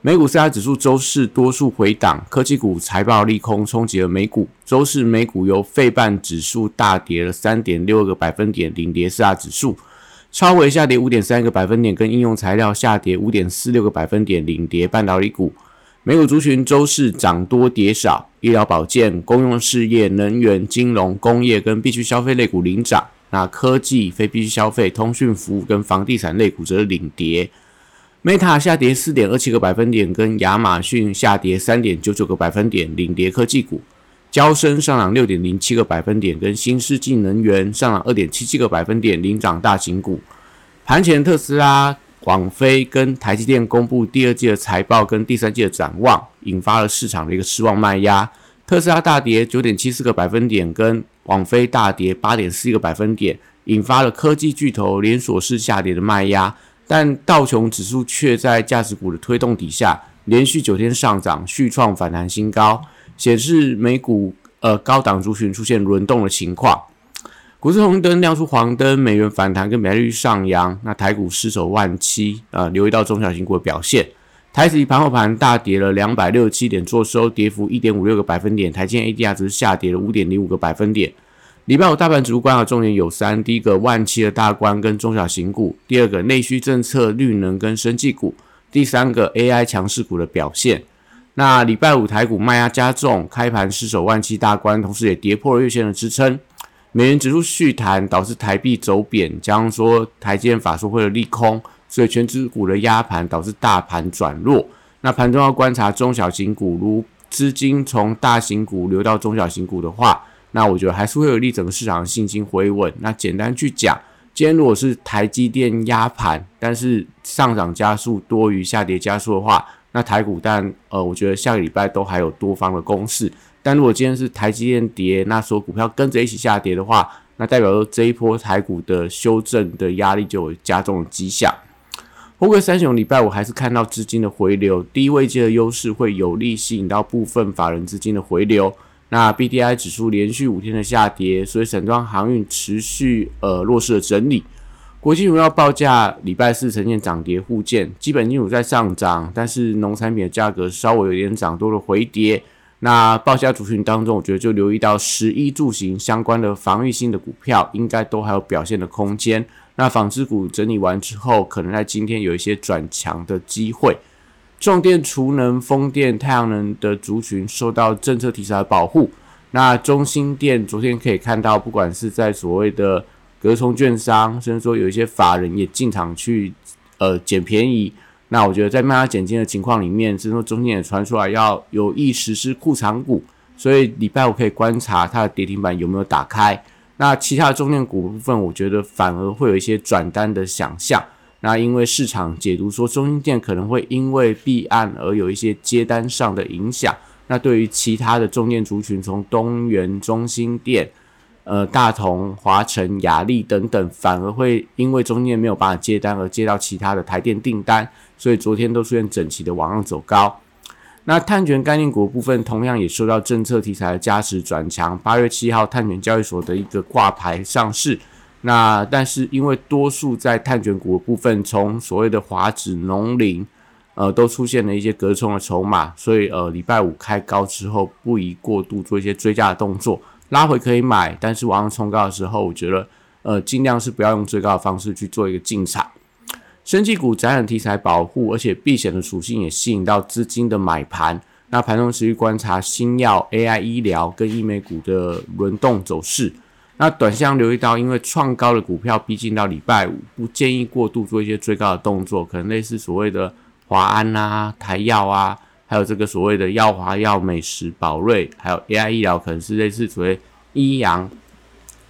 美股四大指数周四多数回档，科技股财报利空冲击了美股。周四美股由费半指数大跌了三点六个百分点，领跌四大指数；超微下跌五点三个百分点，跟应用材料下跌五点四六个百分点，领跌半导体股。美股族群周四涨多跌少，医疗保健、公用事业、能源、金融、工业跟必需消费类股领涨，那科技、非必需消费、通讯服务跟房地产类股则领跌。Meta 下跌四点二七个百分点，跟亚马逊下跌三点九九个百分点，领跌科技股。交生上涨六点零七个百分点，跟新世纪能源上涨二点七七个百分点，领涨大型股。盘前特斯拉、广飞跟台积电公布第二季的财报跟第三季的展望，引发了市场的一个失望卖压。特斯拉大跌九点七四个百分点，跟广飞大跌八点四一个百分点，引发了科技巨头连锁式下跌的卖压。但道琼指数却在价值股的推动底下，连续九天上涨，续创反弹新高，显示美股呃高档族群出现轮动的情况。股市红灯亮出黄灯，美元反弹跟美利率上扬，那台股失守万七啊，留意到中小型股的表现。台指盘后盘大跌了两百六十七点，做收跌幅一点五六个百分点，台积 ADR 只是下跌了五点零五个百分点。礼拜五大盘指数观察重点有三：第一个万七的大关跟中小型股；第二个内需政策、绿能跟生技股；第三个 AI 强势股的表现。那礼拜五台股卖压加重，开盘失守万七大关，同时也跌破了月线的支撑。美元指数续弹，导致台币走贬，加上说台积电法说会的利空，所以全指股的压盘导致大盘转弱。那盘中要观察中小型股，如资金从大型股流到中小型股的话。那我觉得还是会有利整个市场的信心回稳。那简单去讲，今天如果是台积电压盘，但是上涨加速多于下跌加速的话，那台股但呃，我觉得下个礼拜都还有多方的攻势。但如果今天是台积电跌，那所有股票跟着一起下跌的话，那代表说这一波台股的修正的压力就有加重的迹象。不过三雄礼拜五还是看到资金的回流，低位阶的优势会有利吸引到部分法人资金的回流。那 B D I 指数连续五天的下跌，所以散装航运持续呃弱势的整理。国际荣耀报价礼拜四呈现涨跌互见，基本金属在上涨，但是农产品的价格稍微有点涨多的回跌。那报价族群当中，我觉得就留意到十一住行相关的防御性的股票，应该都还有表现的空间。那纺织股整理完之后，可能在今天有一些转强的机会。重电、储能、风电、太阳能的族群受到政策题材的保护。那中心电昨天可以看到，不管是在所谓的隔冲券商，甚至说有一些法人也进场去呃捡便宜。那我觉得在卖压减金的情况里面，甚至说中间也传出来要有意实施库藏股，所以礼拜五可以观察它的跌停板有没有打开。那其他的中电股部分，我觉得反而会有一些转单的想象。那因为市场解读说中心店可能会因为避案而有一些接单上的影响，那对于其他的中电族群，从东元、中心店、呃大同、华晨、雅丽等等，反而会因为中电没有办法接单而接到其他的台电订单，所以昨天都出现整齐的往上走高。那碳权概念股部分同样也受到政策题材的加持转强，八月七号碳权交易所的一个挂牌上市。那但是因为多数在碳权股的部分，从所谓的华指、农林，呃，都出现了一些隔冲的筹码，所以呃，礼拜五开高之后，不宜过度做一些追加的动作，拉回可以买，但是往上冲高的时候，我觉得呃，尽量是不要用最高的方式去做一个进场。生技股展览题材保护，而且避险的属性也吸引到资金的买盘。那盘中持续观察新药、AI 医疗跟医美股的轮动走势。那短线留意到，因为创高的股票逼近到礼拜五，不建议过度做一些追高的动作，可能类似所谓的华安啊、台药啊，还有这个所谓的药华药、美食、宝瑞，还有 AI 医疗，可能是类似所谓医阳，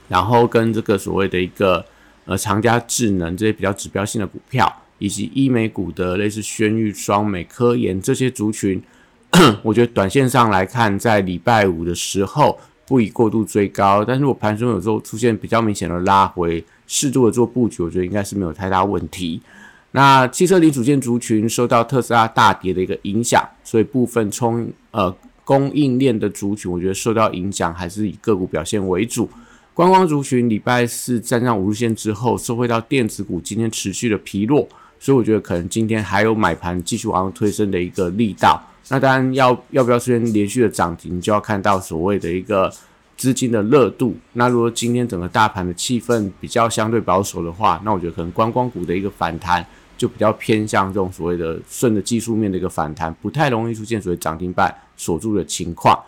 然后跟这个所谓的一个呃长加智能这些比较指标性的股票，以及医美股的类似轩玉双美、科研这些族群，我觉得短线上来看，在礼拜五的时候不宜过度追高，但是如果盘中有时候出现比较明显的拉回，适度的做布局，我觉得应该是没有太大问题。那汽车零组件族群受到特斯拉大跌的一个影响，所以部分冲呃供应链的族群，我觉得受到影响还是以个股表现为主。观光族群礼拜四站上五日线之后，收回到电子股今天持续的疲弱，所以我觉得可能今天还有买盘继续往上推升的一个力道。那当然要要不要出现连续的涨停，就要看到所谓的一个资金的热度。那如果今天整个大盘的气氛比较相对保守的话，那我觉得可能观光股的一个反弹就比较偏向这种所谓的顺着技术面的一个反弹，不太容易出现所谓涨停板锁住的情况。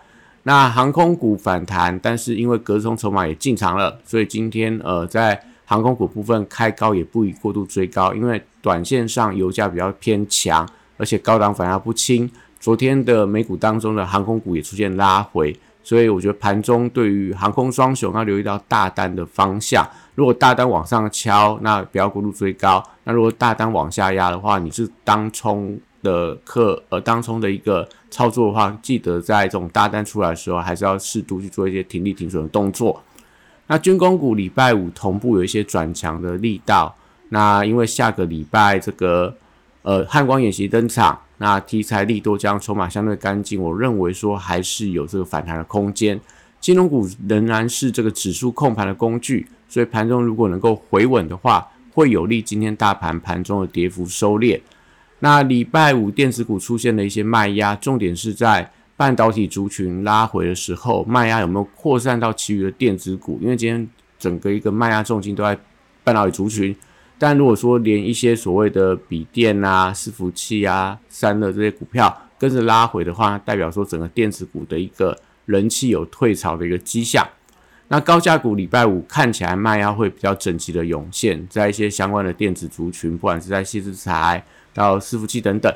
那航空股反弹，但是因为隔日冲筹码也进场了，所以今天呃在航空股部分开高也不宜过度追高，因为短线上油价比较偏强，而且高档反压不轻。昨天的美股当中的航空股也出现拉回，所以我觉得盘中对于航空双雄要留意到大单的方向。如果大单往上敲，那不要过度追高；那如果大单往下压的话，你是当冲的客，呃，当冲的一个操作的话，记得在这种大单出来的时候，还是要适度去做一些停利停损的动作。那军工股礼拜五同步有一些转强的力道，那因为下个礼拜这个呃汉光演习登场。那题材利多将筹码相对干净，我认为说还是有这个反弹的空间。金融股仍然是这个指数控盘的工具，所以盘中如果能够回稳的话，会有利今天大盘盘中的跌幅收敛。那礼拜五电子股出现了一些卖压，重点是在半导体族群拉回的时候，卖压有没有扩散到其余的电子股？因为今天整个一个卖压重心都在半导体族群。但如果说连一些所谓的笔电啊、伺服器啊、散热这些股票跟着拉回的话，代表说整个电子股的一个人气有退潮的一个迹象。那高价股礼拜五看起来卖压会比较整齐的涌现，在一些相关的电子族群，不管是在细制材到伺服器等等。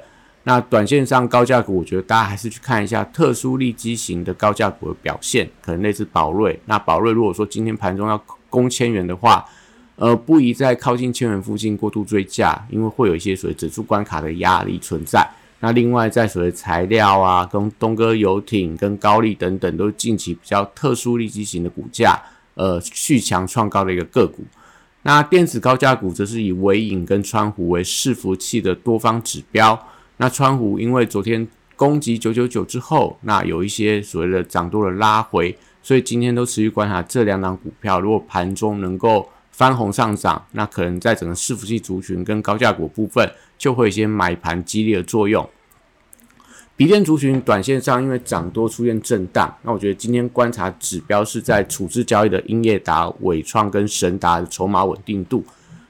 那短线上高价股，我觉得大家还是去看一下特殊利基型的高价股的表现，可能类似宝瑞。那宝瑞如果说今天盘中要攻千元的话，呃，不宜在靠近千元附近过度追价，因为会有一些所谓指数关卡的压力存在。那另外，在所谓材料啊，跟东哥游艇、跟高利等等，都是近期比较特殊利基型的股价，呃，续强创高的一个个股。那电子高价股则是以微影跟川湖为伺服器的多方指标。那川湖因为昨天攻击九九九之后，那有一些所谓的涨多的拉回，所以今天都持续观察这两档股票，如果盘中能够。翻红上涨，那可能在整个伺服器族群跟高价股部分就会有一些买盘激烈的作用。笔电族群短线上因为涨多出现震荡，那我觉得今天观察指标是在处置交易的英业达、伟创跟神达的筹码稳定度。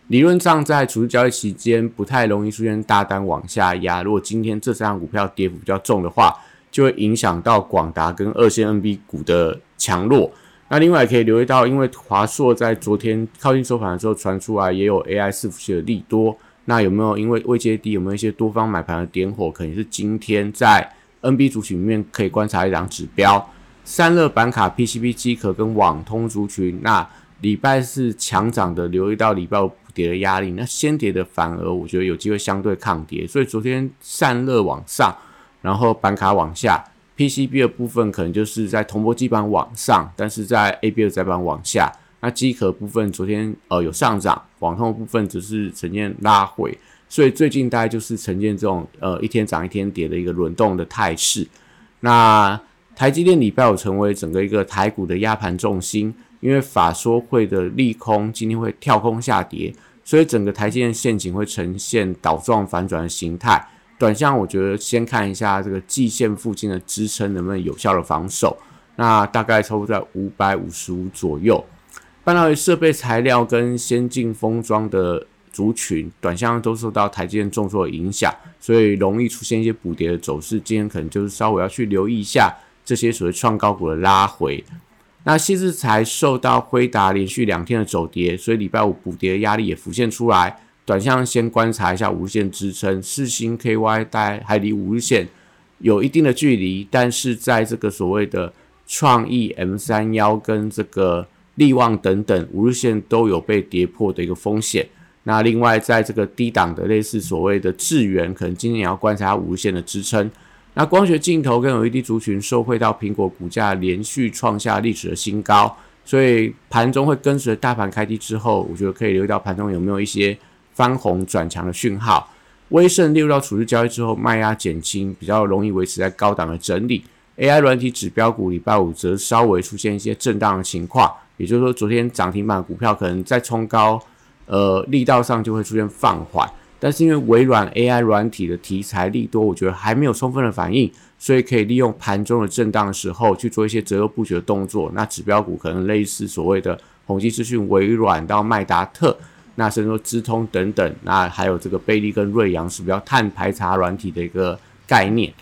理论上在处置交易期间不太容易出现大单往下压。如果今天这三张股票跌幅比较重的话，就会影响到广达跟二线 NB 股的强弱。那另外可以留意到，因为华硕在昨天靠近收盘的时候传出来也有 AI 伺服器的利多，那有没有因为未接低有没有一些多方买盘的点火？可能是今天在 NB 族群里面可以观察一档指标，散热板卡、PCB 机壳跟网通族群。那礼拜四强涨的，留意到礼拜五跌的压力。那先跌的反而我觉得有机会相对抗跌，所以昨天散热往上，然后板卡往下。PCB 的部分可能就是在铜箔基板往上，但是在 AB 的载板往下。那机壳部分昨天呃有上涨，网通部分只是呈现拉回，所以最近大概就是呈现这种呃一天涨一天跌的一个轮动的态势。那台积电礼拜五成为整个一个台股的压盘重心，因为法说会的利空今天会跳空下跌，所以整个台积电陷阱会呈现倒状反转的形态。短向我觉得先看一下这个季线附近的支撑能不能有效的防守，那大概差不多在五百五十五左右。半导体设备材料跟先进封装的族群，短向都受到台积电重挫的影响，所以容易出现一些补跌的走势。今天可能就是稍微要去留意一下这些所谓创高股的拉回。那细致才受到辉达连续两天的走跌，所以礼拜五补跌的压力也浮现出来。短向先观察一下五日线支撑，四星 KY 大概还离五日线有一定的距离，但是在这个所谓的创意 M 三幺跟这个利旺等等五日线都有被跌破的一个风险。那另外在这个低档的类似所谓的智源，可能今天也要观察五日线的支撑。那光学镜头跟 LED 族群受惠到苹果股价连续创下历史的新高，所以盘中会跟随大盘开低之后，我觉得可以留意到盘中有没有一些翻红转强的讯号。威盛列入到处置交易之后，卖压减轻，比较容易维持在高档的整理。AI 软体指标股礼拜五则稍微出现一些震荡的情况，也就是说，昨天涨停板股票可能在冲高，呃，力道上就会出现放缓。但是因为微软 AI 软体的题材利多，我觉得还没有充分的反应，所以可以利用盘中的震荡的时候去做一些择优布局的动作。那指标股可能类似所谓的宏基资讯、微软到麦达特，那甚至说资通等等，那还有这个贝利跟瑞阳是比较碳排查软体的一个概念。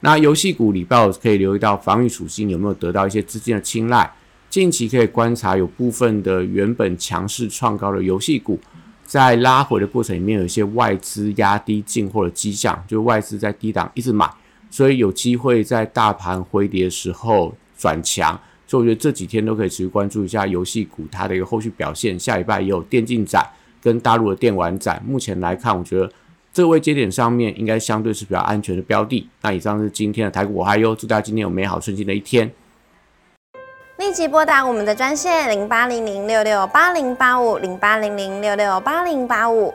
那游戏股礼拜可以留意到防御属性有没有得到一些资金的青睐。近期可以观察有部分的原本强势创高的游戏股。在拉回的过程里面，有一些外资压低进货的迹象，就外资在低档一直买，所以有机会在大盘回跌的时候转强。所以我觉得这几天都可以持续关注一下游戏股它的一个后续表现。下礼拜也有电竞展跟大陆的电玩展，目前来看，我觉得这位节点上面应该相对是比较安全的标的。那以上是今天的台股我还有，祝大家今天有美好顺心的一天。立即拨打我们的专线零八零零六六八零八五零八零零六六八零八五